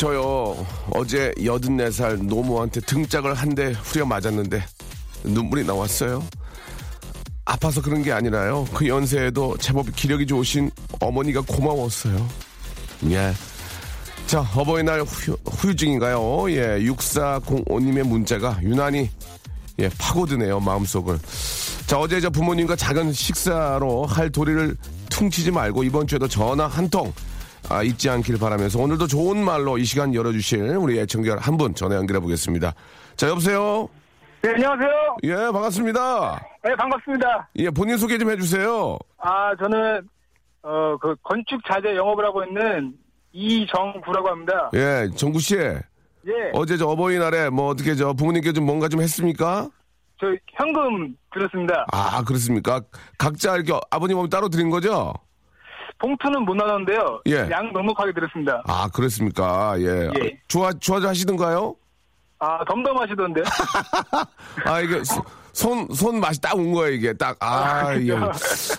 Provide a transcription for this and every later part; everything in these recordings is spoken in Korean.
저요 어제 84살 노모한테 등짝을 한 대 후려 맞았는데 눈물이 나왔어요. 아파서 그런 게 아니라요. 그 연세에도 제법 기력이 좋으신 어머니가 고마웠어요. 예. 자, 어버이날 후, 후유증인가요? 예, 6405님의 문자가 유난히 예, 파고드네요, 마음속을. 자, 어제 저 부모님과 작은 식사로 할 도리를 퉁치지 말고 이번 주에도 전화 한 통 아, 잊지 않길 바라면서 오늘도 좋은 말로 이 시간 열어주실 우리 애청자 한 분 전화 연결해 보겠습니다. 자, 여보세요? 네, 안녕하세요. 예, 반갑습니다. 네, 반갑습니다. 예, 본인 소개 좀 해주세요. 아, 저는, 어, 그, 건축 자재 영업을 하고 있는 이정구라고 합니다. 예, 정구 씨. 예. 어제 저 어버이날에 뭐 어떻게 저 부모님께 좀 뭔가 좀 했습니까? 저 현금 들었습니다. 아, 그렇습니까? 각자 이렇게 아버님 어머니 따로 드린 거죠? 봉투는 못 나눴는데요. 예. 양 넉넉하게 들었습니다. 아, 그렇습니까? 예. 예. 좋아, 좋아 하시던가요? 아, 덤덤하시던데요? 아, 이게 소- 손, 손 맛이 딱 온 거예요, 이게 딱. 아, 이게.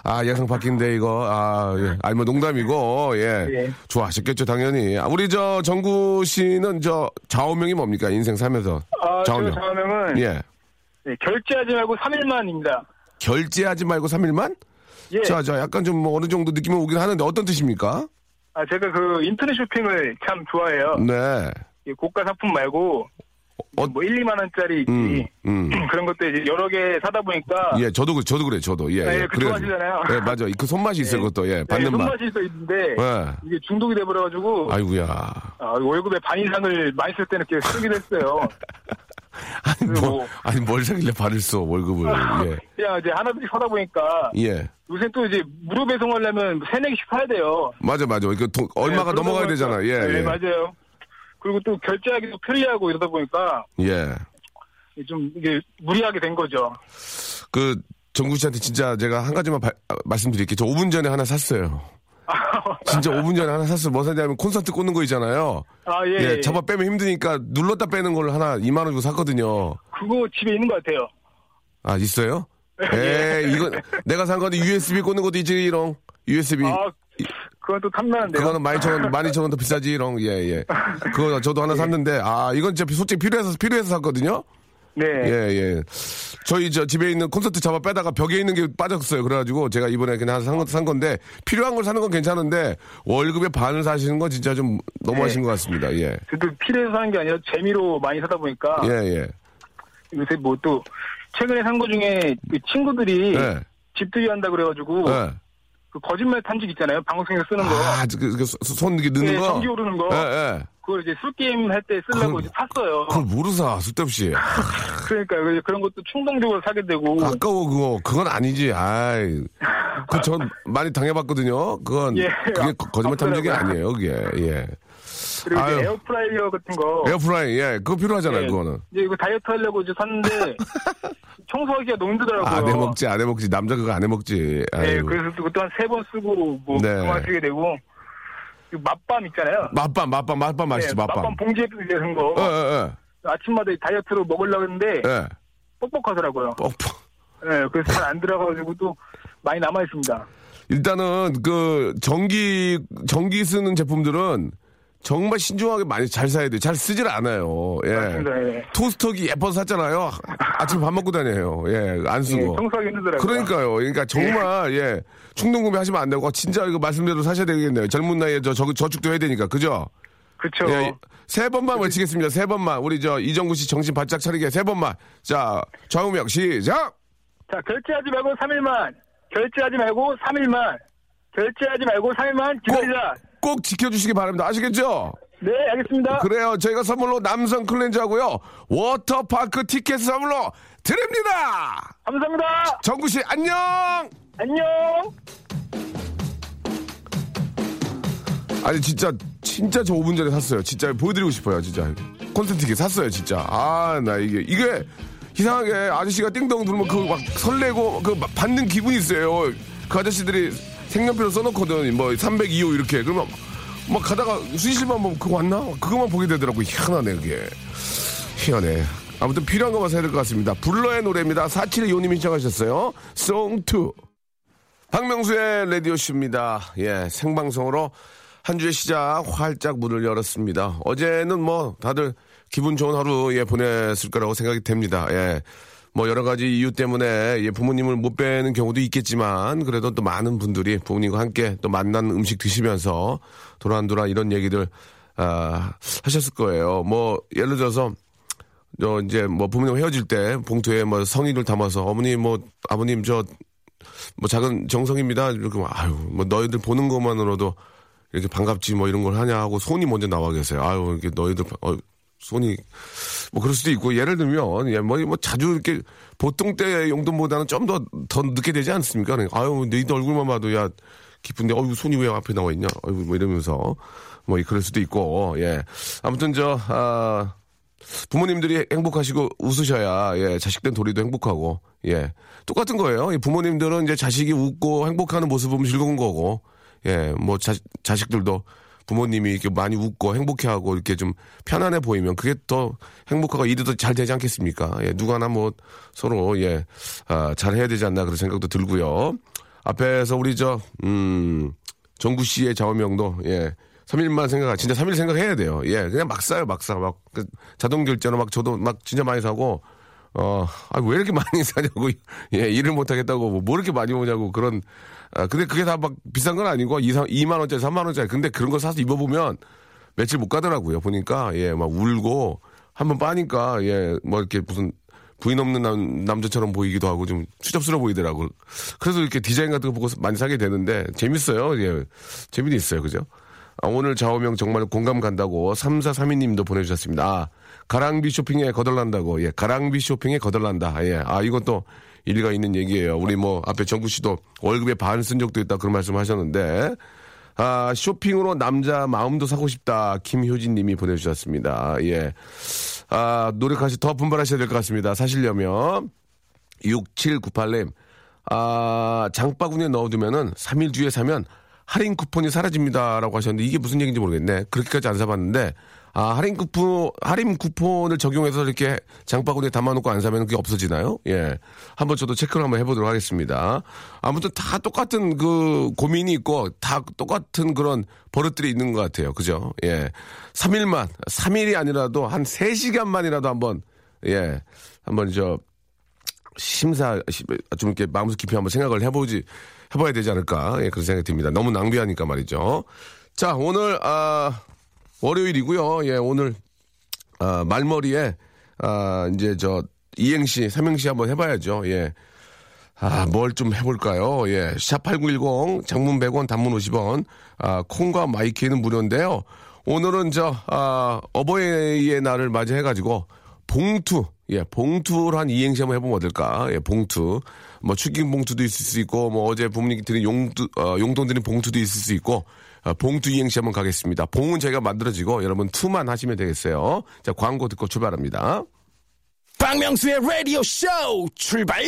아, 예상 바뀐데, 이거. 아, 예. 아니, 뭐 농담이고, 예. 예. 좋아하셨겠죠, 당연히. 아, 우리 저 정구 씨는 저 좌우명이 뭡니까? 인생 살면서. 아, 저 좌우명. 좌우명은 예. 네, 결제하지 말고 3일만입니다. 결제하지 말고 3일만? 예. 자, 자, 약간 좀 뭐 어느 정도 느낌이 오긴 하는데 어떤 뜻입니까? 아, 제가 그 인터넷 쇼핑을 참 좋아해요. 네. 이 고가 상품 말고 어- 뭐 1, 2만 원짜리. 음, 음. 그런 것도 이제 여러 개 사다 보니까 예, 저도, 그- 저도 그래, 저도. 예, 아, 예. 예, 그 좋아하시잖아요. 예, 맞아. 그 손맛이 있어요, 예. 그것도. 예, 네, 받는 맛. 손맛이 또 있는데 예. 이게 중독이 돼 버려 가지고 아이고야. 아, 월급의 반 이상을 많이 쓸 때는 이렇게 쓰게 됐어요. 아니, 그리고- 뭐, 아니, 뭘 사길래 받을 써, 월급을. 예. 그냥 이제 하나둘씩 사다 보니까 예. 요새 또 이제 무료 배송하려면 세네 개씩 사야 돼요. 맞아, 맞아. 그 돈, 얼마가 네, 넘어가야 되잖아. 예, 네, 예. 맞아요. 그리고 또 결제하기도 편리하고 이러다 보니까 예. 좀 이게 무리하게 된 거죠. 그, 정구 씨한테 진짜 제가 한 가지만 바- 아, 말씀드릴게요. 저 5분 전에 하나 샀어요. 진짜 5분 전에 하나 샀어요. 뭐 샀냐면 콘서트 꽂는 거 있잖아요. 아, 예. 예, 예. 잡아 빼면 힘드니까 눌렀다 빼는 걸 하나 2만원 주고 샀거든요. 그거 집에 있는 것 같아요. 아, 있어요? 에 이거 내가 산 건데 USB 꽂는 것도 있지, 이런. USB. 아, 그건 또 탐나는데요. 그거는 12,000원, 12,000원 더 비싸지, 이런. 예, 예. 그거 저도 하나 샀는데, 아, 이건 진짜 솔직히 필요해서, 필요해서 샀거든요? 네. 예, 예. 저희 저 집에 있는 콘서트 잡아 빼다가 벽에 있는 게 빠졌어요. 그래가지고 제가 이번에 그냥 산, 거- 산 건데, 필요한 걸 사는 건 괜찮은데, 월급의 반을 사시는 건 진짜 좀 너무하신 네. 것 같습니다. 예. 저도 필요해서 사는 게 아니라 재미로 많이 사다 보니까 예, 예. 요새 뭐 또 최근에 산 거 중에 그 친구들이 예. 집들이 한다 그래가지고 예. 그 거짓말 탄식 있잖아요. 방송에서 쓰는 거. 아, 그, 그, 손 이렇게 넣는 네, 거? 전기 오르는 거. 예, 예. 그걸 이제 술게임 할 때 쓰려고 그걸- 이제 샀어요. 그걸 모르 사, 쓸데없이. 그러니까 그래서 그런 것도 충동적으로 사게 되고. 아까워, 그거. 그건 아니지. 아이. 그, 전 많이 당해봤거든요. 그건, 예. 그게 거- 거짓말 탐정이 아프더라고요. 아니에요, 그게. 예. 그리고 이제. 에어프라이어 같은 거. 에어프라이, 예. 그거 필요하잖아요, 네. 그거는. 이제 이거 다이어트 하려고 이제 샀는데 청소하기가 너무 힘들더라고요. 안 해먹지, 안 해먹지. 남자 그거 안 해먹지. 네, 아이고. 그래서 또 그때 한세 번 쓰고 뭐 네. 그만 쓰게 되고 그 맛밤 있잖아요. 맛밤, 맛밤, 맛밤 맛있지, 네, 맛밤. 봉지에 들은 거 예, 예, 아침마다 다이어트로 먹으려고 했는데 예. 예. 뻑뻑하더라고요. 뻑뻑. 네, 그래서 잘 안 들어가가지고 또 많이 남아 있습니다. 일단은 그 전기 전기 쓰는 제품들은 정말 신중하게 많이 잘 사야 돼요. 잘 쓰질 않아요. 예. 맞습니다. 예. 토스터기 예뻐서 샀잖아요. 아침 밥 먹고 다녀요. 예, 안 예, 쓰고. 청소하기 힘들더라고요. 그러니까요. 그러니까 정말 예 충동 구매하시면 안 되고 진짜 이거 말씀대로 사셔야 되겠네요. 젊은 나이에 저, 저 저축도 해야 되니까 그죠? 그쵸. 예, 세 번만 외치겠습니다. 세 번만 우리 저 이정구 씨 정신 바짝 차리게 세 번만. 자 좌우명 시작. 자, 결제하지 말고 3일만. 결제하지 말고 3일만. 결제하지 말고 3일만 꼭, 기다리자. 꼭 지켜주시기 바랍니다. 아시겠죠? 네, 알겠습니다. 그래요. 저희가 선물로 남성 클렌저하고요 워터파크 티켓 선물로 드립니다. 감사합니다. 정구 씨 안녕. 안녕. 아니 진짜 진짜 저 5분 전에 샀어요. 진짜 보여드리고 싶어요. 진짜 콘서트 티켓 샀어요. 진짜 아 나 이게 이게 이상하게 아저씨가 띵동 누르면 그 막 설레고 그막 받는 기분이 있어요. 그 아저씨들이 색연필로 써놓거든. 뭐 302호 이렇게 그러면 막 가다가 수시실만 보면 그거 왔나? 그거만 보게 되더라고. 희한하네 그게 희한해. 아무튼 필요한 것만 사야 될 것 같습니다. 불러의 노래입니다. 472호님이 신청하셨어요. 송2 박명수의 라디오쇼입니다. 예, 생방송으로 한 주의 시작 활짝 문을 열었습니다. 어제는 뭐 다들 기분 좋은 하루 예, 보냈을 거라고 생각이 됩니다. 예. 뭐 여러 가지 이유 때문에 예, 부모님을 못 뵈는 경우도 있겠지만 그래도 또 많은 분들이 부모님과 함께 또 만난 음식 드시면서 도란도란 이런 얘기들 아, 하셨을 거예요. 뭐 예를 들어서 저 이제 뭐 부모님 헤어질 때 봉투에 뭐 성의를 담아서 어머니 뭐 아버님 저 뭐 작은 정성입니다. 이렇게 막, 아유, 뭐 너희들 보는 것만으로도 이렇게 반갑지 뭐 이런 걸 하냐 하고 손이 먼저 나와 계세요. 아유, 이렇게 너희들 어, 손이 뭐 그럴 수도 있고 예를 들면 예, 뭐, 뭐 자주 이렇게 보통 때 용돈보다는 좀 더더 늦게 되지 않습니까? 그러니까 아유, 너희들 얼굴만 봐도 야 기쁜데 어유 손이 왜 앞에 나와 있냐? 어유 뭐 이러면서 뭐 그럴 수도 있고 예. 아무튼 저 아, 부모님들이 행복하시고 웃으셔야 예 자식된 도리도 행복하고 예 똑같은 거예요. 이 부모님들은 이제 자식이 웃고 행복하는 모습 보면 즐거운 거고 예 뭐 자식들도 부모님이 이렇게 많이 웃고 행복해하고 이렇게 좀 편안해 보이면 그게 더 행복하고 일이 더 잘 되지 않겠습니까? 예 누가나 뭐 서로 예 아, 잘 해야 되지 않나 그런 생각도 들고요. 앞에서 우리 저 음 정구 씨의 좌우명도 예. 3일만 생각, 진짜 3일 생각해야 돼요. 예, 그냥 막 사요, 막 사. 막, 그 자동 결제로 막 저도 막 진짜 많이 사고, 어, 아, 왜 이렇게 많이 사냐고, 예, 일을 못 하겠다고, 뭐, 뭐 이렇게 많이 오냐고, 그런, 아, 근데 그게 다 막 비싼 건 아니고, 2, 2만 원짜리, 3만 원짜리. 근데 그런 거 사서 입어보면 며칠 못 가더라고요. 보니까, 예, 막 울고, 한 번 빠니까, 예, 뭐 이렇게 무슨, 부인 없는 남, 남자처럼 보이기도 하고 좀 추접스러워 보이더라고. 그래서 이렇게 디자인 같은 거 보고 많이 사게 되는데 재밌어요. 예. 재미도 있어요. 그죠? 아, 오늘 좌우명 정말 공감 간다고 3432님도 보내주셨습니다. 아, 가랑비 쇼핑에 거덜난다고. 예, 가랑비 쇼핑에 거덜난다. 예, 아, 이것도 일리가 있는 얘기예요. 우리 뭐 앞에 정구 씨도 월급의 반 쓴 적도 있다 그런 말씀 하셨는데, 아, 쇼핑으로 남자 마음도 사고 싶다. 김효진 님이 보내주셨습니다. 예. 아, 노력하시, 더 분발하셔야 될 것 같습니다. 사시려면. 6798님, 아, 장바구니에 넣어두면은 3일 뒤에 사면 할인 쿠폰이 사라집니다 라고 하셨는데 이게 무슨 얘기인지 모르겠네. 그렇게까지 안 사봤는데 아 할인 쿠폰 할인 쿠폰을 적용해서 이렇게 장바구니에 담아놓고 안 사면 그게 없어지나요? 예, 한번 저도 체크를 한번 해보도록 하겠습니다. 아무튼 다 똑같은 그 고민이 있고 다 똑같은 그런 버릇들이 있는 것 같아요. 그죠? 예, 3일만 3일이 아니라도 한 3시간만이라도 한번 예, 한번 저 심사 좀 이렇게 마음속 깊이 한번 생각을 해보지 해봐야 되지 않을까 예, 그런 생각이 듭니다. 너무 낭비하니까 말이죠. 자 오늘 아 월요일이고요. 예 오늘 아, 말머리에 아 이제 저 이행시 삼행시 한번 해봐야죠. 예. 아, 뭘 좀 해볼까요? 예. 샵8910, 장문 100원, 단문 50원, 아, 콩과 마이케이는 무료인데요. 오늘은 저, 아, 어버이의 날을 맞이해가지고, 봉투, 예, 봉투를 한 이행시 한번 해보면 어떨까? 예, 봉투. 뭐, 축의금 봉투도 있을 수 있고, 뭐, 어제 부모님께 드린 용돈, 어, 용돈 드린 봉투도 있을 수 있고, 어, 봉투 이행시 한번 가겠습니다. 봉은 저희가 만들어드리고, 여러분 투만 하시면 되겠어요. 자, 광고 듣고 출발합니다. 박명수의 라디오 쇼 출발!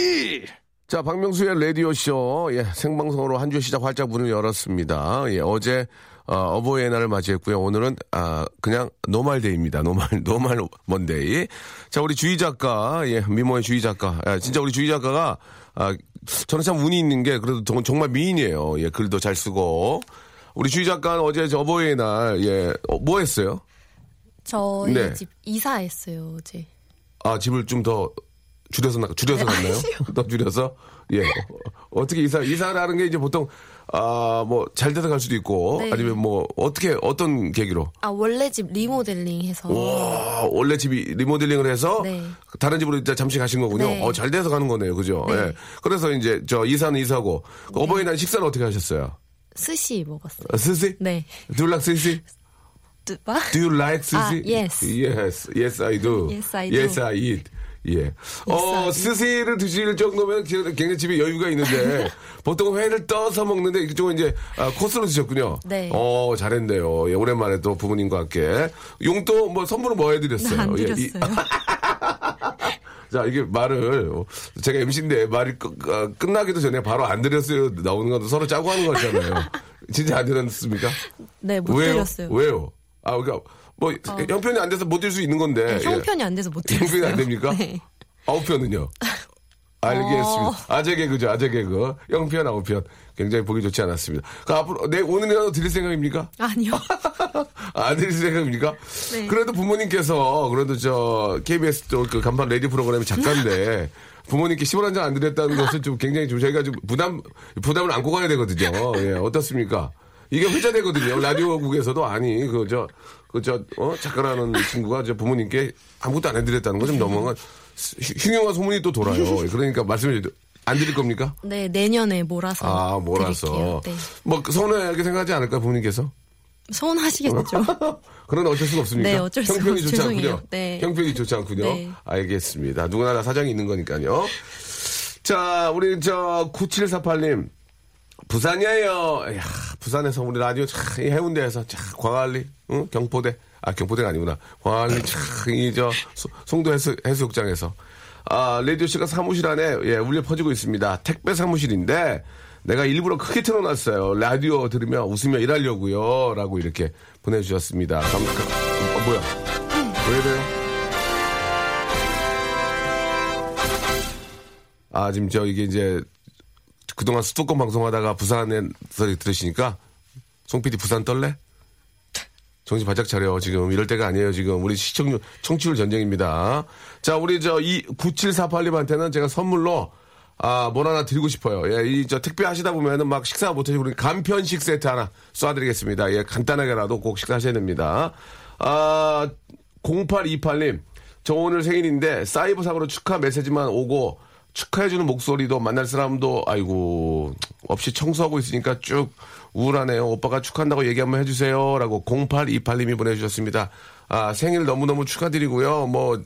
자, 박명수의 라디오 쇼, 예, 생방송으로 한 주 시작 활짝 문을 열었습니다. 예, 어제, 어, 어버이의 날을 맞이했고요. 오늘은, 아, 그냥 normal day입니다. normal, normal 먼데이. 자, 우리 주희 작가, 예, 미모의 주희 작가. 예, 진짜 우리 주희 작가가, 아, 저는 참 운이 있는 게, 그래도 정- 정말 미인이에요. 예, 글도 잘 쓰고. 우리 주희 작가는 어제 저 어버이날, 예, 어, 뭐 했어요? 저희 네. 집 이사했어요 어제. 아, 집을 좀 더 줄여서, 나, 줄여서 갔나요? 더 줄여서? 예. 어, 어떻게 이사, 이사라는 게 이제 보통, 아, 뭐, 잘 돼서 갈 수도 있고, 네. 아니면 뭐, 어떻게, 어떤 계기로? 아 원래 집 리모델링 해서. 와, 원래 집이 리모델링을 해서 네. 다른 집으로 이제 잠시 가신 거군요. 네. 어, 잘 돼서 가는 거네요. 그죠? 네. 예. 그래서 이제 저 이사는 이사고 그 어버이날 식사는 어떻게 하셨어요? 스시 먹었어요. 어, 스시? 네. Do you like 스시? 뚜- 뭐? Do you like 스시? 아, yes. Yes. Yes, I do. Yes, I do. Yes, I eat. 예. 어, I do. 스시를 드실 정도면 굉장히 집에 여유가 있는데 보통 회를 떠서 먹는데 이쪽은 이제 아, 코스로 드셨군요. 네. 어, 잘했네요. 예, 오랜만에 또 부모님과 함께. 용돈 뭐 선물은 뭐 해드렸어요? 안 예, 이- 드렸어요. 자, 이게 말을, 어, 제가 MC인데 말이 끝, 아, 끝나기도 전에 바로 안 드렸어요. 나오는 것도 서로 짜고 하는 거잖아요. 진짜 안 드렸습니까? 네, 못 왜요? 드렸어요. 왜요? 아, 그러니까, 뭐, 형편이 안 돼서 못 드릴 수 있는 건데. 네, 예. 형편이 안 돼서 못 드렸어요. 형편이 안 됩니까? 네. 아홉 편은요? 알겠습니다. 어. 아재 개그죠, 아재 개그. 영편, 아홉 편. 굉장히 보기 좋지 않았습니다. 그 앞으로, 내, 오늘이라도 드릴 생각입니까? 아니요. 안 드릴 생각입니까? 네. 그래도 부모님께서, 그래도 저, KBS 또 그 간판 라디오 프로그램의 작가인데, 부모님께 10원 한장안 드렸다는 것은 좀 굉장히 좀 저희가 좀 부담, 부담을 안고 가야 되거든요. 예, 어떻습니까? 이게 회자되거든요. 라디오국에서도 아니, 그, 저, 그, 저, 어, 작가라는 친구가 저 부모님께 아무것도 안 해드렸다는 거 좀 너무한 흉- 흉흉한 소문이 또 돌아요. 그러니까 주세요. 안 드릴 겁니까? 네, 내년에 몰아서. 아, 몰아서. 네. 뭐, 서운하게 생각하지 않을까, 부모님께서? 서운하시겠죠. 그러나 어쩔 수가 없습니까? 네, 어쩔 수가 형편이 없- 좋지 죄송해요. 않군요. 네. 형편이 좋지 않군요. 네. 알겠습니다. 누구나 다 사정이 있는 거니까요. 자, 우리 저 9748님. 부산이에요. 이야, 부산에서 우리 라디오 참, 이 해운대에서 참, 광안리, 응? 경포대. 아, 경포대가 아니구나. 광안리 참, 이 저, 소- 송도 해수, 해수욕장에서. 아, 라디오 씨가 사무실 안에, 예, 울려 퍼지고 있습니다. 택배 사무실인데, 내가 일부러 크게 틀어놨어요. 라디오 들으며 웃으며 일하려고요. 라고 이렇게 보내주셨습니다. 감, 감- 어, 뭐야? 왜 이래요? 아, 지금 저 이게 이제 그동안 수도권 방송하다가 부산에서 들으시니까 송 PD 부산 떨래? 정신 바짝 차려. 지금 이럴 때가 아니에요. 지금 우리 시청률, 청취율 전쟁입니다. 자, 우리 저 이 9748님한테는 제가 선물로 아, 뭘 하나 드리고 싶어요. 예, 이저 택배 하시다 보면은 막 식사 못 하시고 그러니 간편식 세트 하나 쏴드리겠습니다. 예, 간단하게라도 꼭 식사하셔야 됩니다. 아, 0828님. 저 오늘 생일인데 사이버 사고로 축하 메시지만 오고 축하해주는 목소리도 만날 사람도 아이고 없이 청소하고 있으니까 쭉 우울하네요. 오빠가 축하한다고 얘기 한번 해주세요. 라고 0828님이 보내주셨습니다. 아 생일 너무 너무 축하드리고요. 뭐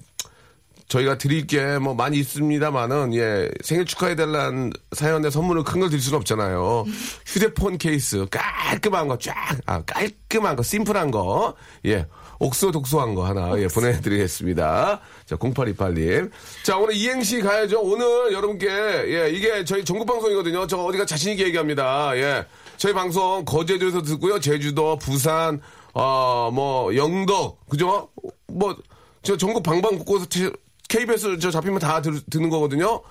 저희가 드릴 게 뭐 많이 있습니다만은 예 생일 축하해달라는 사연에 선물을 큰 걸 드릴 수는 없잖아요. 휴대폰 케이스 깔끔한 거 쫙 아 깔끔한 거 심플한 거예 옥수 독수한 거 하나 예 보내드리겠습니다. 자 0828님 자 오늘 이행시 가야죠. 오늘 여러분께 예 이게 저희 전국 방송이거든요. 저 어디가 자신 있게 얘기합니다. 예 저희 방송 거제도에서 듣고요. 제주도 부산 어 뭐 영덕 그죠 뭐 저 전국 방방곡곡에서 티- KBS 저 잡히면 다 들, 듣는 거거든요.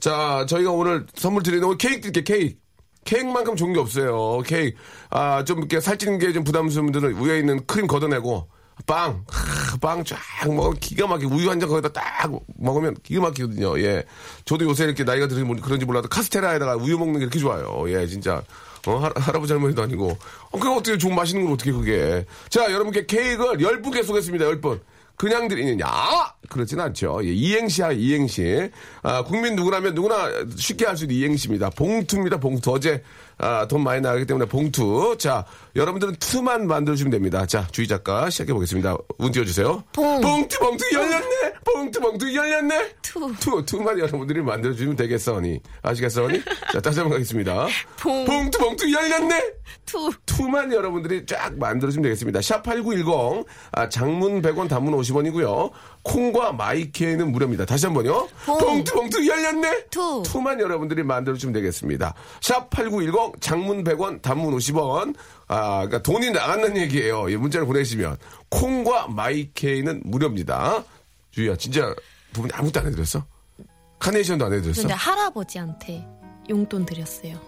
자, 저희가 오늘 선물 드리는 거 케이크 드릴게요, 케이크. 케이크만큼 좋은 게 없어요. 케이크. 아, 좀 이렇게 살찌는 게 좀 부담스러운 분들은 위에 있는 크림 걷어내고, 빵, 하, 빵쫙 먹으면 기가 막히게 우유 한 잔 거기다 딱 먹으면 기가 막히거든요. 예. 저도 요새 이렇게 나이가 들으면 그런지 몰라도 카스테라에다가 우유 먹는 게 이렇게 좋아요. 예, 진짜. 어, 할, 할아버지 할머니도 아니고. 어, 그게 어떻게 좋은 맛있는 걸 어떻게 그게. 자, 여러분께 케이크를 10분께 쏘겠습니다, 10분. 그냥 드리느냐? 그렇진 않죠. 예, 이행시야, 이행시. 아, 국민 누구라면 누구나 쉽게 할 수 있는 이행시입니다. 봉투입니다, 봉투. 어제, 아, 돈 많이 나가기 때문에 봉투. 자, 여러분들은 투만 만들어주시면 됩니다. 자, 주희 작가 시작해 보겠습니다. 운 띄워주세요. 봉. 봉투, 봉투 열렸네! 봉투, 봉투 열렸네! 투. 투, 투만 여러분들이 만들어주시면 되겠어니. 아시겠어니? 자, 다시 한번 가겠습니다. 봉. 봉투, 봉투 열렸네! 투. 투만 여러분들이 쫙 만들어주시면 되겠습니다. 샵8910, 아, 장문 100원, 단문 50원이고요. 콩과 마이케이는 무료입니다. 다시 한 번요. 봉. 봉투, 봉투 열렸네? 투. 투만 여러분들이 만들어주시면 되겠습니다. 샵8910, 장문 100원, 단문 50원. 아, 그러니까 돈이 나간다는 얘기예요. 예, 문자를 보내시면. 콩과 마이케이는 무료입니다. 주희야, 진짜 부모님 아무것도 안 해드렸어? 카네이션도 안 해드렸어? 근데 할아버지한테 용돈 드렸어요.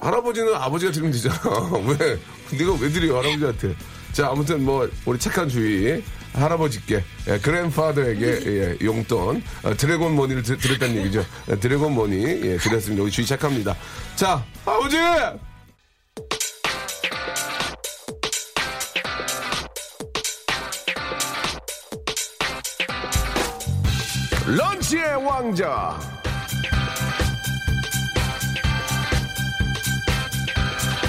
할아버지는 아버지가 드리면 되잖아. 왜? 네가 왜 드려, 할아버지한테. 자, 아무튼 뭐, 우리 착한 주희, 할아버지께, 예, grandfather에게, 예, 용돈, 어, dragon money를 드, 드렸다는 얘기죠. 예, dragon money, 예, 드렸습니다. 우리 주희 착합니다. 자, 아버지! 런치의 왕자!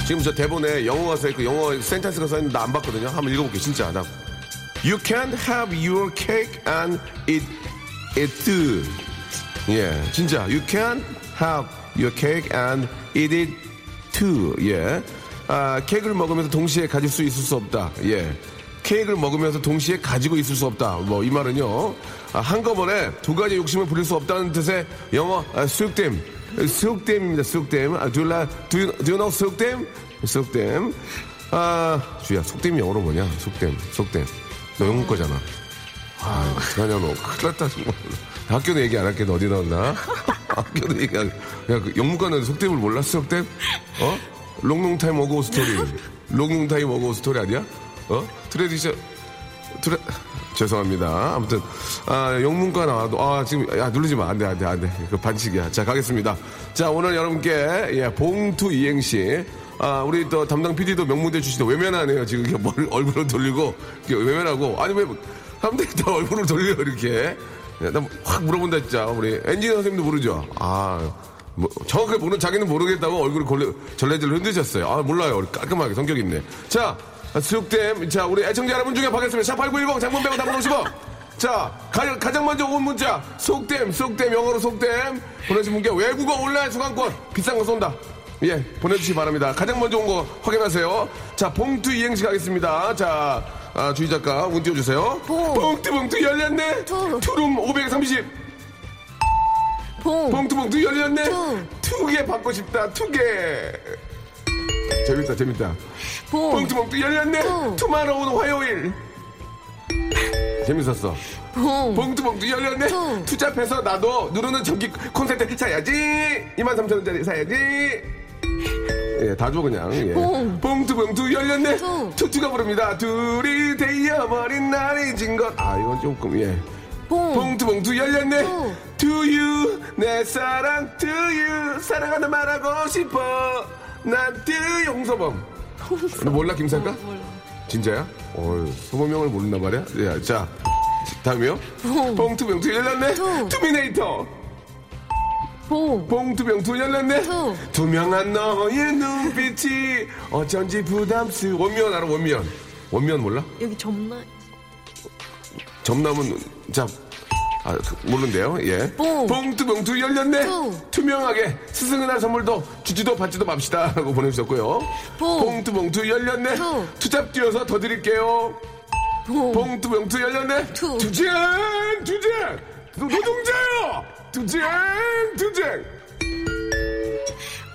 지금 저 대본에 영어가 써있고 영어 센텐스가 써있는데 나안 봤거든요. 한번 읽어볼게요. 진짜. 나. You can't have your cake and eat it too. 예, 진짜. You can't have your cake and eat it too. 예. 아, 케이크를 먹으면서 동시에 가질 수 있을 수 없다. 예. 케이크를 먹으면서 동시에 가지고 있을 수 없다. 뭐, 이 말은요. 아, 한꺼번에 두 가지 욕심을 부릴 수 없다는 뜻의 영어, 아, 수육댐. 수육댐입니다. 수육댐. 아, do you, do you, do you know 수육댐? 수육댐. 아, 주야, 속댐이 영어로 뭐냐? 속댐, 속댐. 너 영문 거잖아. 아, 어떡하냐, 너. 큰일 났다, 정말. 학교도 얘기 안 할게, 너 어디 나왔나? 학교도 얘기 안, 야, 그 영문과는 속댐을 몰랐어, 속댐? 어? 롱롱타임 어고 스토리. 롱롱타임 어고 스토리 아니야? 어? tradition, tra-, 죄송합니다. 아무튼, 아, 영문과 나와도, 아, 지금, 야, 누르지 마. 안 돼, 안 돼, 안 돼. 그 반칙이야. 자, 가겠습니다. 자, 오늘 여러분께, 예, 봉투 이행시. 아, 우리 또 담당 PD도 명문대 출신인데 외면하네요. 지금 이렇게 얼굴을 돌리고, 외면하고. 아니, 왜, 사람들이 다 얼굴을 돌려, 이렇게. 야, 나 확 물어본다, 진짜. 우리 엔지니어 선생님도 모르죠? 아, 뭐, 정확하게 모르는 자기는 모르겠다고 얼굴을 골래, 절레절레 흔드셨어요. 아, 몰라요. 깔끔하게 성격 있네. 자, 속담. 자, 우리 애청자 여러분 중에 받겠습니다. 샵8910 장문 100원 단문 50원. 자, 가, 가장 먼저 온 문자. 속담, 속담, 영어로 속담. 보내주신 분께 외국어 온라인 수강권. 비싼 거 쏜다. 예, 보내주시기 바랍니다. 가장 먼저 온 거 확인하세요. 자, 봉투 이행시 가겠습니다. 자, 아, 주희 작가, 운 띄워주세요. 봉. 봉투, 봉투 열렸네. 투. 투룸 530. 봉. 봉투, 봉투 열렸네. 투. two개 받고 싶다. two 개. 재밌다, 재밌다. 봉. 봉투, 봉투 열렸네. 투. tomorrow는 화요일. 재밌었어. 봉. 봉투 봉투 열렸네. 투. 투잡해서 나도 누르는 전기 콘센트 사야지. 23,000원짜리 사야지. 예, 다 줘 그냥. 예. 봉. 봉투 봉투 열렸네. 투. 투투가 부릅니다. 둘이 되어버린 날 잊은 것. 아, 이건 조금 예. 봉. 봉투 봉투 열렸네. 투. To you 내 사랑 to you 사랑한다 말하고 싶어. 난 to you 홍서범. 너 몰라 김삿갓? 진짜야? 어, 서범 형을 모른단 말이야? 예, 자, 다음이요? 봉투 봉투 열렸네. 투. 투미네이터. 봉. 봉투 봉투 열렸네. 투. 투명한 너의 눈빛이 어쩐지 부담스. 원면 알아 원면. 원면 몰라? 여기 점나. 점남은 자. 아, 그, 모른대요. 예. 봉. 봉투 봉투 열렸네. 투. 투명하게 스승은 할 선물도 주지도 받지도 맙시다 라고 보내주셨고요. 봉. 봉투 봉투 열렸네. 투. 투잡 뛰어서 더 드릴게요. 봉. 봉투 봉투 열렸네. 투. 투쟁 투쟁 노- 노동자요. 투쟁 투쟁.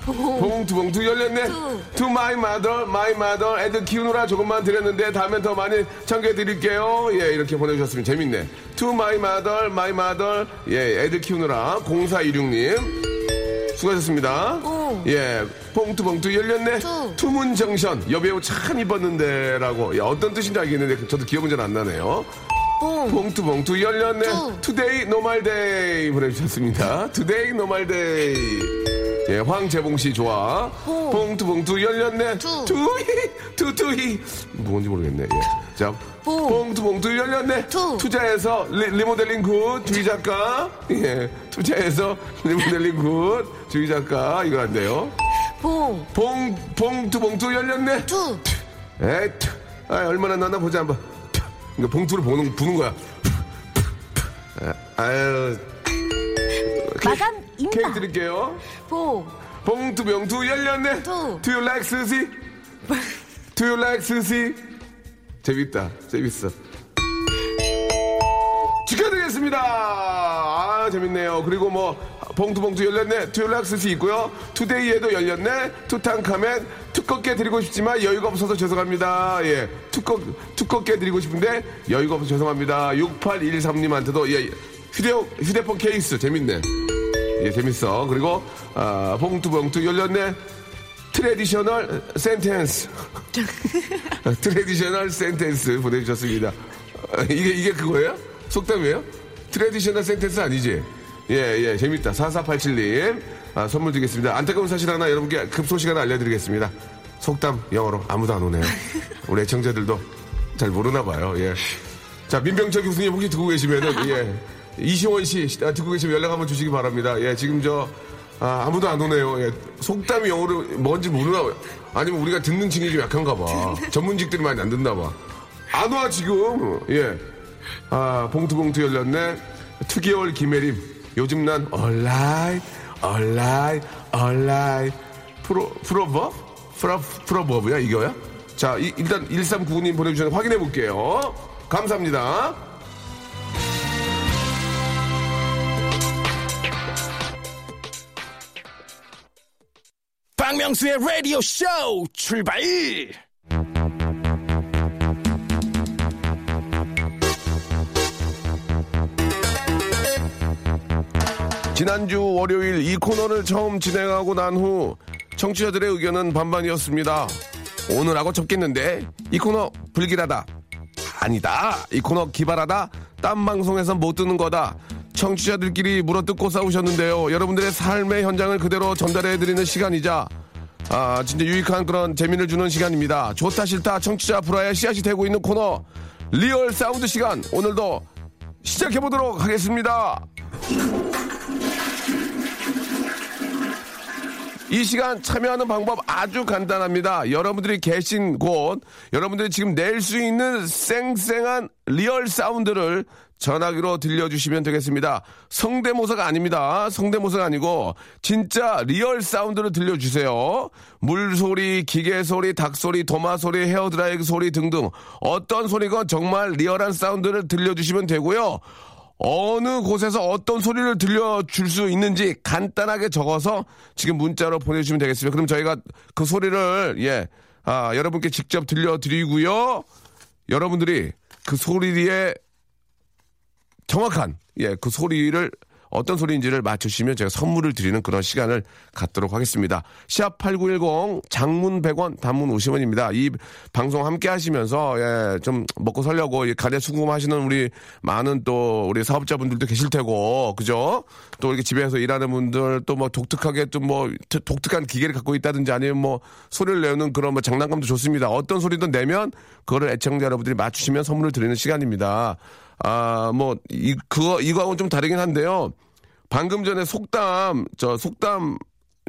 봉. 봉투 봉투 열렸네. 투. To my mother my mother 애들 키우느라 조금만 드렸는데 다음엔 더 많이 참고해 드릴게요. 예 이렇게 보내주셨으면 재밌네. To my mother my mother 예 애들 키우느라 0416님 수고하셨습니다. 오. 예 봉투 봉투 열렸네. 투. Two Moon Junction 여배우 참 이뻤는데라고 야 어떤 뜻인지 알겠는데 저도 기억은 잘 안 나네요. 봉. 봉투 봉투 열렸네. 투. Today normal day 보내주셨습니다. Today normal day. 예, 황재봉 씨 좋아. 봉. 봉투 봉투 열렸네. 투. 투히 투투히 뭔지 모르겠네. 예. 자, 봉. 봉투 봉투 열렸네. 투. 투자해서 리, 모델링 굿. 주희 작가. 예. 투자해서 리모델링 굿. 주희 작가. 이거 안 돼요. 봉. 봉 봉투 봉투 열렸네. 투. 에이, 투. 아, 얼마나 나나 보자 한번. 투. 그러니까 봉투를 보는, 부는 거야. 아, 아유. 마감 케이크 임박. 드릴게요. 봉. 봉투 봉투 열렸네. 투. Do you like sushi? Do you like sushi? 재밌다. 재밌어. 축하드리겠습니다. 아, 재밌네요. 그리고 뭐, 봉투 봉투 열렸네. Sushi 있고요. today에도 열렸네. 투탕카멘. 두껍게 드리고 싶지만 여유가 없어서 죄송합니다. 예. 두껍, 두껍게 드리고 싶은데 여유가 없어서 죄송합니다. 6813님한테도 예. 휴대, 휴대폰 케이스 재밌네. 예, 재밌어. 그리고, 아, 봉투 봉투 열렸네. Traditional sentence. Traditional sentence 보내주셨습니다. 어, 이게, 이게 그거예요? 속담이에요? Traditional sentence 아니지? 예, 예, 재밌다. 4487님. 아, 선물 드리겠습니다. 안타까운 사실 하나 여러분께 급소식 하나 알려드리겠습니다. 속담 영어로 아무도 안 오네요. 우리 애청자들도 잘 모르나 봐요. 예. 자, 민병철 교수님 혹시 듣고 계시면은, 예. 이시원 씨 아, 듣고 계시면 연락 한번 주시기 바랍니다. 예, 지금 저, 아, 아무도 안 오네요. 예. 속담이 영어로 뭔지 모르나 봐요. 아니면 우리가 듣는 층이 좀 약한가 봐. 전문직들이 많이 안 듣나 봐. 안 와, 지금. 예. 아, 봉투봉투 열렸네. 투개월 김혜림. 요즘 난 얼라이, 얼라이, 얼라이. 프로, 프로버? 프로, 프로버브야, 이거야? 자, 이- 일단 1399님 보내주셔서 확인해 볼게요. 감사합니다. 박명수의 라디오 쇼 출발! 지난주 월요일 이 코너를 처음 진행하고 난 후 청취자들의 의견은 반반이었습니다. 오늘하고 접겠는데 이 코너 불길하다. 아니다. 이 코너 기발하다. 딴 방송에서 못 듣는 거다. 청취자들끼리 물어뜯고 싸우셨는데요. 여러분들의 삶의 현장을 그대로 전달해드리는 시간이자 아 진짜 유익한 그런 재미를 주는 시간입니다. 좋다 싫다 청취자 불화의 씨앗이 되고 있는 코너 리얼 사운드 시간 오늘도 시작해보도록 하겠습니다. 이 시간 참여하는 방법 아주 간단합니다. 여러분들이 계신 곳, 여러분들이 지금 낼 수 있는 쌩쌩한 리얼 사운드를 전화기로 들려주시면 되겠습니다. 성대모사가 아닙니다. 성대모사가 아니고 진짜 리얼 사운드를 들려주세요. 물소리, 기계소리, 닭소리, 도마소리, 헤어드라이기 소리 등등 어떤 소리건 정말 리얼한 사운드를 들려주시면 되고요. 어느 곳에서 어떤 소리를 들려줄 수 있는지 간단하게 적어서 지금 문자로 보내주시면 되겠습니다. 그럼 저희가 그 소리를, 예, 아, 여러분께 직접 들려드리고요. 여러분들이 그 소리에 정확한, 예, 그 소리를 어떤 소리인지를 맞추시면 제가 선물을 드리는 그런 시간을 갖도록 하겠습니다. 샵8910 장문 100원 단문 50원입니다. 이 방송 함께 하시면서 예, 좀 먹고 살려고 이 가대 수금 하시는 우리 많은 또 우리 사업자분들도 계실 테고 그죠? 또 이렇게 집에서 일하는 분들 또 뭐 독특하게 또 뭐 독특한 기계를 갖고 있다든지 아니면 뭐 소리를 내는 그런 뭐 장난감도 좋습니다. 어떤 소리든 내면 그거를 애청자 여러분들이 맞추시면 선물을 드리는 시간입니다. 아, 뭐, 이, 그거, 이거하고는 좀 다르긴 한데요. 방금 전에 속담, 저 속담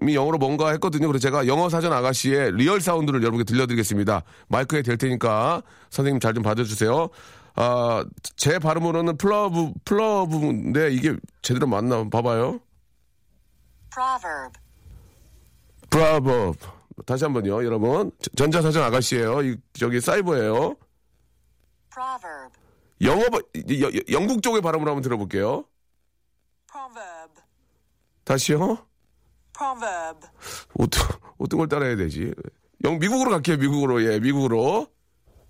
이 영어로 뭔가 했거든요. 그래서 제가 영어 사전 아가씨의 리얼 사운드를 여러분께 들려드리겠습니다. 마이크에 댈 테니까 선생님 잘 좀 받아주세요. 아, 제 발음으로는 proverb, proverb인데 이게 제대로 맞나 봐봐요. proverb, proverb. 다시 한 번요, 여러분. 전자사전 아가씨예요. 이, 저기 사이버예요. proverb, 영어, 여- 영국 쪽의 발음으로 한번 들어볼게요. proverb, 다시요. proverb, 어떤, 어떤 걸 따라야 되지? 영, 미국으로 갈게요, 미국으로. 예, 미국으로.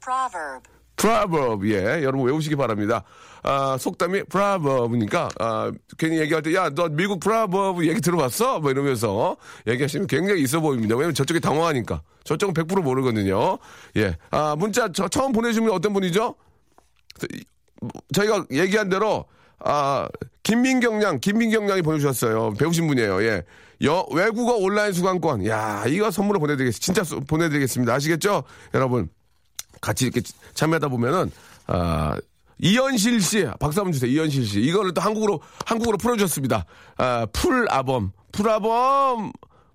proverb, proverb, 예, 여러분 외우시기 바랍니다. 아, 속담이 proverb니까, 아, 괜히 얘기할 때, 야, 너 미국 proverb 얘기 들어봤어? 뭐 이러면서 얘기하시면 굉장히 있어 보입니다. 왜냐면 저쪽이 당황하니까. 저쪽은 100% 모르거든요. 예. 아, 문자 저, 처음 보내주신 분 어떤 분이죠? 저희가 얘기한 대로 아 김민경 양 김민경 양이 보내주셨어요. 배우신 분이에요. 예. 여, 외국어 온라인 수강권. 야 이거 선물로 보내드리겠습니다 진짜 수- 보내드리겠습니다. 아시겠죠? 여러분. 같이 이렇게 참여하다 보면은 아 이현실 씨 박수 한번 주세요. 이현실 씨. 이거를 또 한국어로 한국어로 풀어주셨습니다. 아 풀아범. 풀아범.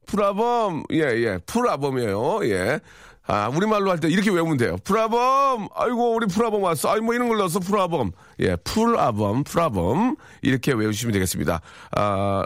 풀아범. 예 예. 풀아범이에요. 예 아, 우리말로 할 때 이렇게 외우면 돼요. 풀아범! 아이고, 우리 풀아범 왔어. 아이, 뭐 이런 걸 넣어서 풀아범. 예, 풀아범, 풀아범. 이렇게 외우시면 되겠습니다. 아,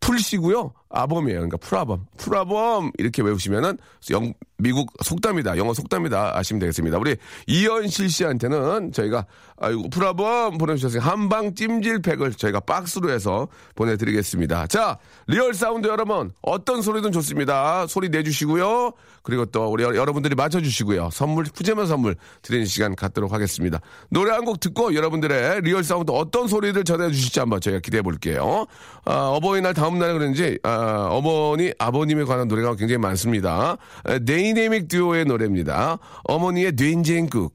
풀씨고요. 아범이에요. 그러니까 풀아범. 풀아범 이렇게 외우시면은 영, 미국 속담이다. 영어 속담이다. 아시면 되겠습니다. 우리 이현실 씨한테는 저희가 아이고 풀아범 보내주셨어요. 한방 찜질팩을 저희가 박스로 해서 보내드리겠습니다. 자, 리얼 사운드 여러분 어떤 소리든 좋습니다. 소리 내주시고요. 그리고 또 우리 여- 여러분들이 맞춰주시고요. 선물 푸짐한 선물 드리는 시간 갖도록 하겠습니다. 노래 한 곡 듣고 여러분들의 리얼 사운드 어떤 소리를 전해 주실지 한번 저희가 기대해 볼게요. 아, 어버이날 다음 날에 그런지 아, 아, 어머니, 아버님에 관한 노래가 굉장히 많습니다. 에, 다이내믹 듀오의 노래입니다. 어머니의 된장국.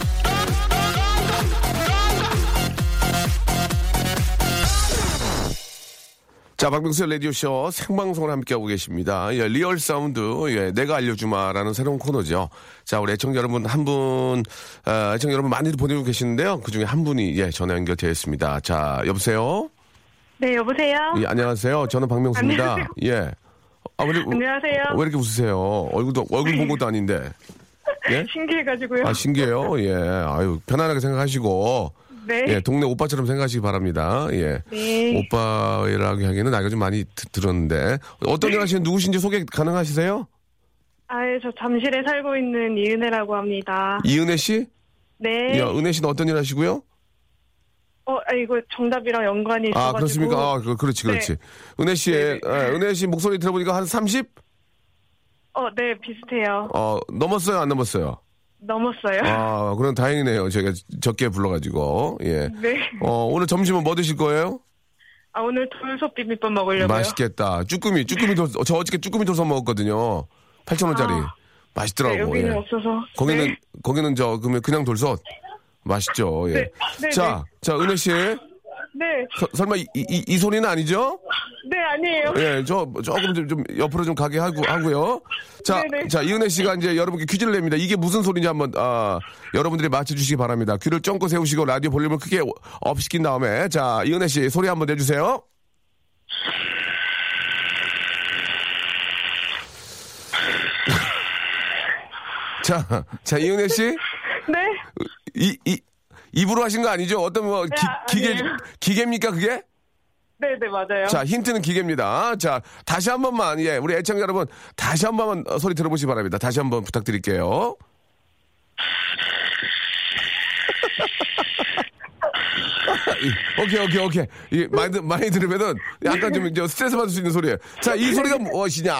자, 박명수의 라디오쇼 생방송을 함께하고 계십니다. 예, real sound, 예, 내가 알려주마라는 새로운 코너죠. 자, 우리 애청자 여러분, 한 분, 어, 애청자 여러분 많이들 보내고 계시는데요. 그 중에 한 분이, 예, 전화 연결되어 있습니다. 자, 여보세요? 네, 여보세요? 예, 안녕하세요. 저는 박명수입니다. 안녕하세요. 예. 아, 왜, 안녕하세요. 왜 이렇게 웃으세요? 얼굴도, 얼굴 본 것도 아닌데. 예? 신기해가지고요. 아, 신기해요. 예. 아유, 편안하게 생각하시고. 네. 예, 동네 오빠처럼 생각하시기 바랍니다. 예. 네. 오빠라고 하기에는 나이가 좀 많이 드- 들었는데. 어떤 일 하시는 누구신지 소개 가능하시세요? 아, 예, 저 잠실에 살고 있는 이은혜라고 합니다. 이은혜 씨? 네. 야, 은혜 씨는 어떤 일 하시고요? 어, 아, 이거 정답이랑 연관이 있어가지고. 아, 그렇습니까? 아, 그, 그렇지, 그렇지. 은혜 씨의, 예, 은혜 씨 목소리 들어보니까 한 30? 어, 네, 비슷해요. 어, 넘었어요, 안 넘었어요? 넘었어요. 아, 그럼 다행이네요. 제가 적게 불러가지고. 예. 네. 어, 오늘 점심은 뭐 드실 거예요? 아, 오늘 돌솥 비빔밥 먹으려고요. 맛있겠다. 쭈꾸미, 쭈꾸미 돌, 저 어저께 쭈꾸미 돌서 먹었거든요. 8,000원짜리. 아. 맛있더라고. 네, 여기는 예. 없어서. 거기는, 네. 거기는 저, 그러면 그냥 돌솥. 맛있죠. 예. 네, 네, 자, 자, 은혜 씨. 네, 서- 설마 이, 이, 이 소리는 아니죠? 네, 아니에요. 예, 저, 조금 좀, 좀 옆으로 좀 가게 하고, 하고요. 자, 네네. 자, 이은혜 씨가 이제 여러분께 퀴즈를 냅니다. 이게 무슨 소리인지 한번, 아, 여러분들이 맞춰주시기 바랍니다. 귀를 쫑긋 세우시고 라디오 볼륨을 크게 up 시킨 다음에, 자, 이은혜 씨 소리 한번 내주세요. 자, 자, 이은혜 씨. 네. 이, 이, 입으로 하신 거 아니죠? 어떤 뭐, 기, 아, 기계. 기계입니까, 그게? 네, 네, 맞아요. 자, 힌트는 기계입니다. 자, 다시 한 번만, 예, 우리 애청자 여러분, 다시 한 번만 어, 소리 들어보시기 바랍니다. 다시 한 번 부탁드릴게요. 이, 오케이, 오케이, 오케이. 이, 많이, 들- 많이 들으면은 약간 좀 이제 스트레스 받을 수 있는 소리예요. 자, 이 소리가 무엇이냐?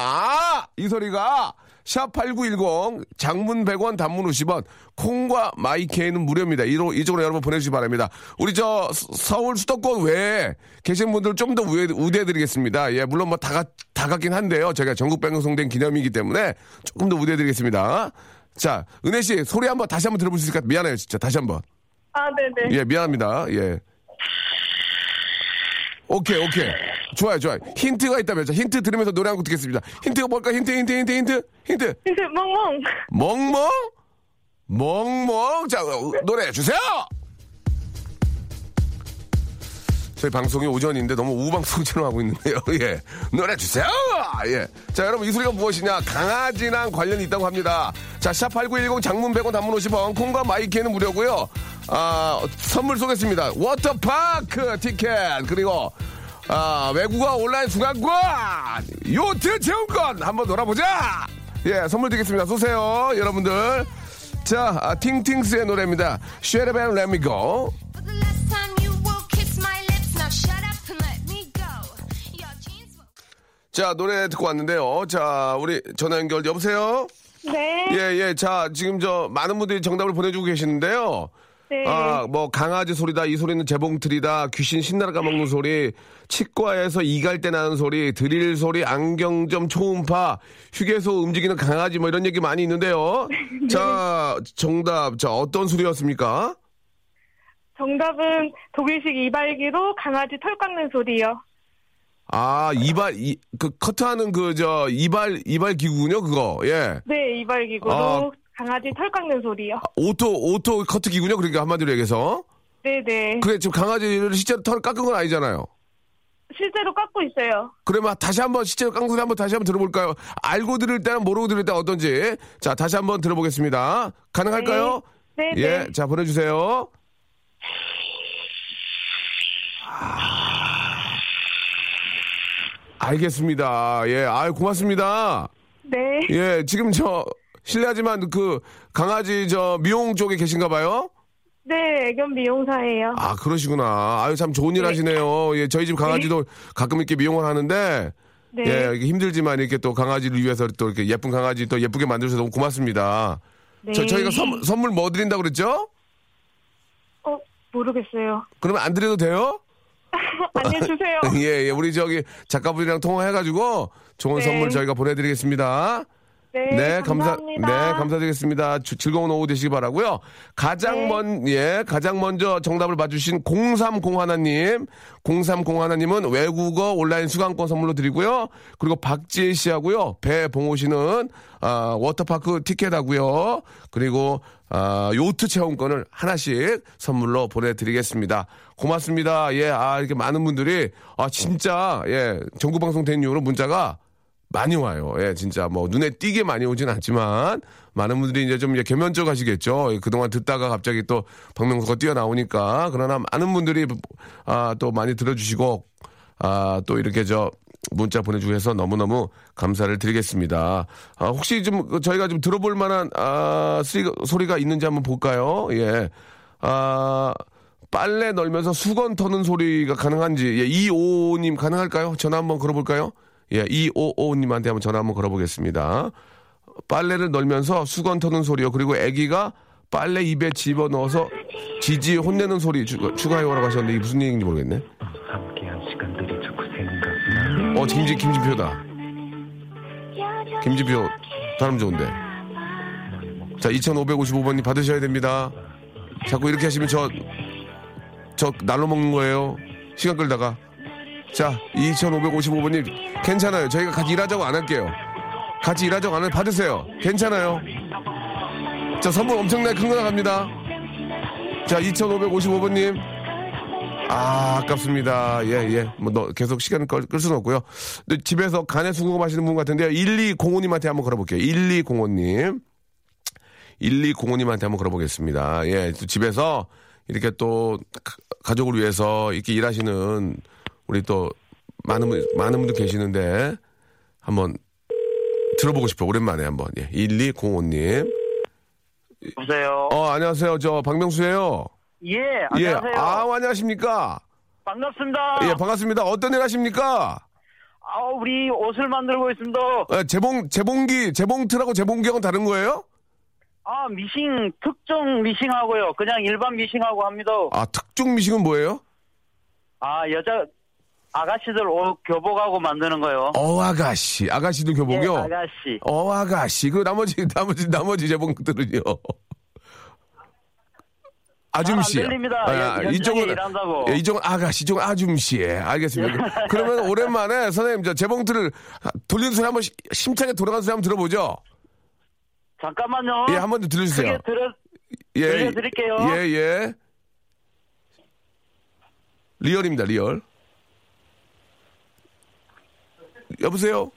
이 소리가 샵8910 장문 100원 단문 50원 콩과 마이케이는 무료입니다. 이로, 이쪽으로 여러분 보내주시기 바랍니다. 우리 저 서- 서울 수도권 외에 계신 분들 좀 더 우대해드리겠습니다. 예, 물론 뭐 다, 다 같긴 한데요. 제가 전국 방송된 기념이기 때문에 조금 더 우대해드리겠습니다. 자, 은혜 씨 소리 한번 다시 한번 들어볼 수 있을까? 미안해요, 진짜. 다시 한번. 아, 네, 네. 예, 미안합니다. 예. 오케이, 오케이. 좋아요, 좋아요. 힌트가 있다면, 자, 힌트 들으면서 노래 한 곡 듣겠습니다. 힌트가 뭘까? 힌트, 힌트, 힌트, 힌트, 힌트. 힌트, 멍멍. 멍멍? 멍멍? 자, 어, 노래 주세요! 저희 방송이 오전인데 너무 우방송처럼 하고 있는데요. 예. 노래 주세요! 예. 자, 여러분, 이 소리가 무엇이냐? 강아지랑 관련이 있다고 합니다. 자, 샵8910 장문 100원 단문 50원, 콩과 마이키는 무료고요 아, 선물 쏘겠습니다. 워터파크 티켓, 그리고, 아, 외국어 온라인 수강권, 요트 체험권 한번 놀아보자! 예, 선물 드리겠습니다. 쏘세요, 여러분들. 자, 아, 팅팅스의 노래입니다. Shut up and let me go. For the last time you will kiss my lips. Now shut up and let me go. Your jeans will. 자, 노래 듣고 왔는데요. 자, 우리 전화 연결 여보세요? 네. 예, 예. 자, 지금 저 많은 분들이 정답을 보내주고 계시는데요. 네. 아, 뭐 강아지 소리다, 이 소리는 재봉틀이다, 귀신 신나라 까먹는 소리, 치과에서 이갈 때 나는 소리, 드릴 소리, 안경점 초음파, 휴게소 움직이는 강아지 뭐 이런 얘기 많이 있는데요. 자, 정답, 자 어떤 소리였습니까? 정답은 독일식 이발기로 강아지 털 깎는 소리요. 아, 이발, 이, 그, 커트하는 그, 저, 이발, 이발 기구군요, 그거. 예. 네, 이발 기구로 아. 강아지 털 깎는 소리요. auto, auto 커트 기구군요, 그러니까 한마디로 얘기해서. 네네. 그래, 지금 강아지를 실제로 털을 깎은 건 아니잖아요. 실제로 깎고 있어요. 그러면 다시 한번 실제로 깡 소리 한번 다시 한번 들어볼까요? 알고 들을 때는 모르고 들을 때 어떤지. 자, 다시 한번 들어보겠습니다. 가능할까요? 네, 네. 예, 자, 보내주세요. 아, 알겠습니다. 예, 아유, 고맙습니다. 네. 예, 지금 저, 실례하지만 그 강아지 저 미용 쪽에 계신가 봐요? 네, 애견 미용사예요. 아, 그러시구나. 아유, 참 좋은 일 하시네요. 예, 저희 집 강아지도 가끔 이렇게 미용을 하는데, 네. 예, 힘들지만 이렇게 또 강아지를 위해서 또 이렇게 예쁜 강아지 또 예쁘게 만들어서 너무 고맙습니다. 네. 저, 저희가 선, 선물 뭐 드린다고 그랬죠? 어, 모르겠어요. 그러면 안 드려도 돼요? 아니, 주세요. 예, 예. 우리 저기 작가분이랑 통화해가지고 좋은 네. 선물 저희가 보내드리겠습니다. 네, 감사, 감사합니다. 네, 감사드리겠습니다. 주- 즐거운 오후 되시기 바라고요 가장 네. 먼, 예, 가장 먼저 정답을 맞추신 0301님, 0301님은 외국어 온라인 수강권 선물로 드리고요. 그리고 박지혜 씨하고요, 배봉호 씨는, 아, 워터파크 티켓 하고요. 그리고, 아, 요트 체험권을 하나씩 선물로 보내드리겠습니다. 고맙습니다. 예, 아, 이렇게 많은 분들이, 아, 진짜, 예, 전국방송 된 이후로 문자가 많이 와요. 예, 진짜 뭐 눈에 띄게 많이 오진 않지만 많은 분들이 이제 좀 이제 개면적 하시겠죠. 예, 그동안 듣다가 갑자기 또 박명수가 뛰어나오니까 그러나 많은 분들이 아, 또 많이 들어주시고 아, 또 이렇게 저 문자 보내주고 해서 너무너무 감사를 드리겠습니다. 아, 혹시 좀 저희가 좀 들어볼 만한 아, 소리가, 소리가 있는지 한번 볼까요? 예. 아, 빨래 널면서 수건 터는 소리가 가능한지, 예, 255님 가능할까요? 전화 한번 걸어볼까요? 예, 255님한테 한번 전화 한번 걸어보겠습니다. 빨래를 널면서 수건 터는 소리요. 그리고 아기가 빨래 입에 집어 넣어서 지지 혼내는 소리 추가, 추가요라고 하셨는데 이게 무슨 얘기인지 모르겠네. 어, 김지, 김진표다. 김진표, 사람 좋은데. 자, 2555번님 받으셔야 됩니다. 자꾸 이렇게 하시면 저, 저 날로 먹는 거예요. 시간 끌다가. 자, 2555번님, 괜찮아요. 저희가 같이 일하자고 안 할게요. 같이 일하자고 안 할, 받으세요. 괜찮아요. 자, 선물 엄청나게 큰 거 나갑니다. 자, 2555번님. 아, 아깝습니다. 예, 예. 뭐, 너 계속 시간을 끌, 끌 수는 없고요. 근데 집에서 간에 수공업 하시는 분 같은데요. 1205님한테 한번 걸어볼게요. 1205님. 1205님한테 한번 걸어보겠습니다. 예, 또 집에서 이렇게 또 가- 가족을 위해서 이렇게 일하시는 우리 또 많은 분, 많은 분들 계시는데 한번 들어보고 싶어. 오랜만에 한번. 예, 1205님. 보세요. 어, 안녕하세요. 저 박명수예요. 예, 예. 안녕하세요. 아, 안녕하십니까? 반갑습니다. 예, 반갑습니다. 어떤 일 하십니까? 아, 우리 옷을 만들고 있습니다. 예, 재봉 재봉기 재봉트라고 재봉기하고는 다른 거예요? 아, 미싱, 특정 미싱하고요. 그냥 일반 미싱하고 합니다. 아, 특종 미식은 뭐예요? 아, 여자, 아가씨들 옷 교복하고 만드는 거요. 어, 아가씨. 아가씨도 교복이요? 예, 아가씨. 어, 아가씨. 그 나머지, 나머지, 나머지 재봉들은요. 아줌씨. 아, 예, 이쪽은. 예, 이쪽은 아가씨, 이쪽은 아줌씨. 예, 알겠습니다. 그러면 오랜만에 선생님, 저 재봉틀을 돌리는 소리 한번 시- 심차게 돌아가는 소리 한번 들어보죠? 잠깐만요. 예, 한번 더 들려주세요. 들어, 예. 들려드릴게요. 예, 예. real입니다, real. 여보세요?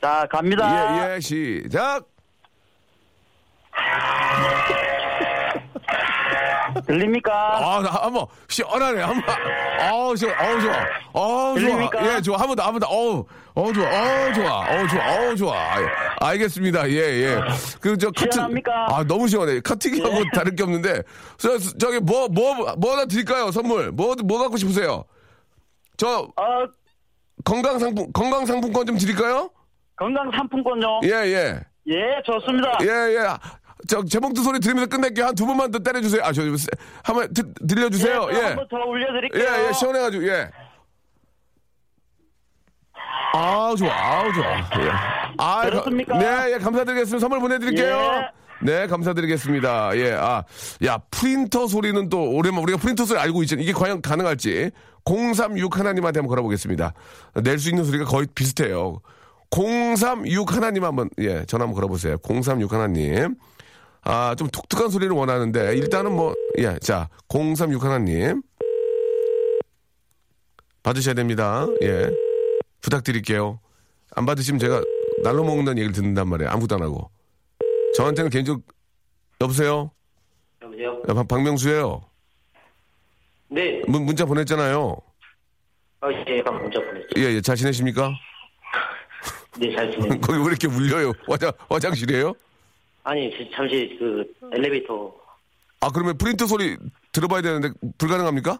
자, 갑니다. 예, 예, 시작! 들립니까? 아, 나 한번 시원하네. 한번. 아우, 좋아. 아우, 좋아. 아우, 좋아. 예, 좋아. 한 번 더, 한 번 더. 어우, 어우, 좋아. 어우, 좋아. 어우, 좋아. 어우, 좋아. 예, 알겠습니다. 예, 예. 그, 저. 시원합니까? 아, 너무 시원해. 커팅하고 예. 다를 게 없는데. 저, 저기, 뭐, 뭐, 뭐 하나 드릴까요? 선물. 뭐, 뭐 갖고 싶으세요? 저, 어, 건강 상품, 건강 상품권 좀 드릴까요? 건강 상품권요. 예, 예. 예, 좋습니다. 예, 예. 저, 재봉투 소리 들으면서 끝낼게요. 한 두 번만 더 때려주세요. 아, 저, 한번 드- 들려주세요. 예, 예. 한번 더 올려드릴게요. 예, 예, 시원해가지고, 예. 아우, 좋아, 아우, 좋아. 예. 아, 들었습니까? 네, 예, 감사드리겠습니다. 선물 보내드릴게요. 네, 감사드리겠습니다. 예, 아, 야, 프린터 소리는 또 오랜만 우리가 프린터 소리 알고 있잖아요. 이게 과연 가능할지 036 하나님한테 한번 걸어보겠습니다. 낼 수 있는 소리가 거의 비슷해요. 036 하나님 한번 예, 전화 한번 걸어보세요. 036 하나님. 아, 좀 독특한 소리를 원하는데 일단은 뭐 예, 자, 036 하나님. 받으셔야 됩니다. 예. 부탁드릴게요. 안 받으시면 제가 날로 먹는다는 얘기를 듣는단 말이에요. 아무것도 안 하고. 저한테는 개인적으로 여보세요? 여보세요? 야, 박- 박명수예요. 네. 문, 문자 보냈잖아요. 아, 예, 방금 문자 보냈죠. 예, 예, 잘 지내십니까? 네, 잘 지내요. 거기 왜 이렇게 울려요? 화장, 화장실이에요? 아니, 지- 잠시 그 엘리베이터. 아, 그러면 프린터 소리 들어봐야 되는데 불가능합니까?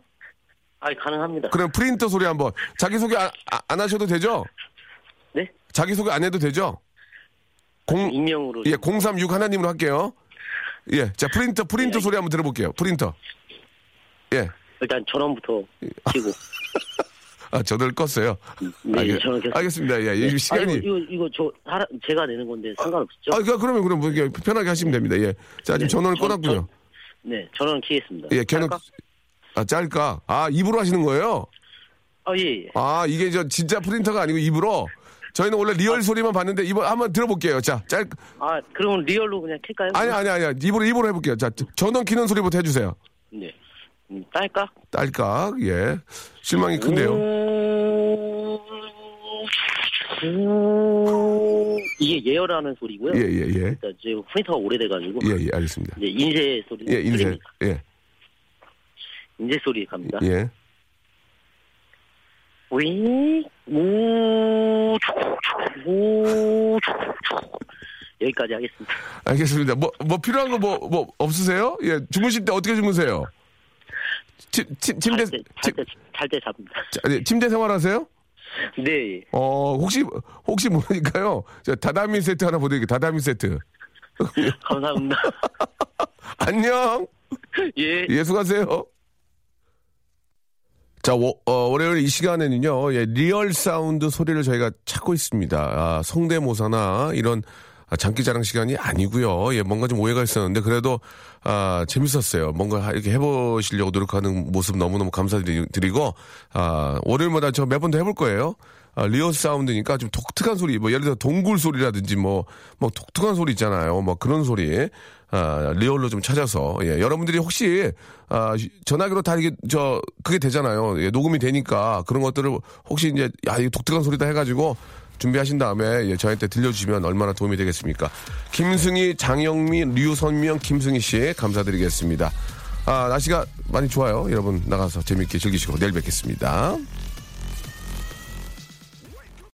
아, 가능합니다. 그럼 프린터 소리 한번. 자기 소개 안, 아- 안 하셔도 되죠? 네? 자기 소개 안 해도 되죠? 공, 익명으로. 예, 036 하나님으로 할게요. 예, 자, 프린터, 프린터 소리 한번 들어볼게요. 프린터. 예. 일단 전원부터 켜고. 아, 전화를 껐어요. 네, 알겠, 전원 켰어요. 알겠습니다. 예, 이 아, 시간이. 이거, 이거, 이거 저, 사람, 제가 내는 건데 상관없죠? 아, 그, 그러면, 그럼, 뭐, 편하게 하시면 됩니다. 예. 자, 지금 전원을 전- 꺼놨고요. 전- 네, 전원 키겠습니다. 예, 걔는. 아, 짤까? 아, 입으로 하시는 거예요? 아, 예, 예. 아, 이게 저 진짜 프린터가 아니고 입으로? 저희는 원래 real 소리만 봤는데, 이번 한번 들어볼게요. 자, 짤, 아, 그러면 real로 그냥 킬까요? 아니, 아니, 아니. 입으로, 입으로 해볼게요. 자, 전원 키는 소리부터 해주세요. 네. 음, 딸까? 딸깍, 예. 실망이 큰데요. 음, 이게 예열하는 소리고요. 예, 예, 예. 일단 지금 프린터가 오래돼가지고. 예, 예, 알겠습니다. 이제 인쇄 소리. 예, 인쇄. 소리입니다. 예, 인쇄 소리 갑니다. 예. 위, 우, 우, 여기까지 하겠습니다. 알겠습니다. 뭐, 뭐 필요한 거 뭐, 뭐 없으세요? 예, 주무실 때 어떻게 주무세요? 침, 침, 침대, 잘 때, 잘 때, 잘때 잡니다. 자, 아니, 침대 생활하세요? 네. 어, 혹시, 혹시 모르니까요. 저 다다미 세트 하나 보내드릴게요. 다다미 세트. 감사합니다. 안녕! 예. 예, 수고하세요. 자, 워- 어, 월요일 이 시간에는요, 예, real sound 소리를 저희가 찾고 있습니다. 아, 성대모사나 이런 아, 장기자랑 시간이 아니고요. 예, 뭔가 좀 오해가 있었는데 그래도 아, 재밌었어요. 뭔가 이렇게 해보시려고 노력하는 모습 너무너무 감사드리고 아, 월요일마다 저 몇 번 더 해볼 거예요. 아, real sound니까 좀 독특한 소리, 뭐 예를 들어 동굴 소리라든지 뭐, 뭐 독특한 소리 있잖아요. 뭐 그런 소리. 아, real로 좀 찾아서, 예, 여러분들이 혹시, 아, 전화기로 다 이게, 저, 그게 되잖아요. 예, 녹음이 되니까 그런 것들을 혹시 이제, 야, 이 독특한 소리다 해가지고 준비하신 다음에, 예, 저한테 들려주시면 얼마나 도움이 되겠습니까? 김승희, 장영미, 류선명, 김승희 씨, 감사드리겠습니다. 아, 날씨가 많이 좋아요. 여러분, 나가서 재밌게 즐기시고 내일 뵙겠습니다.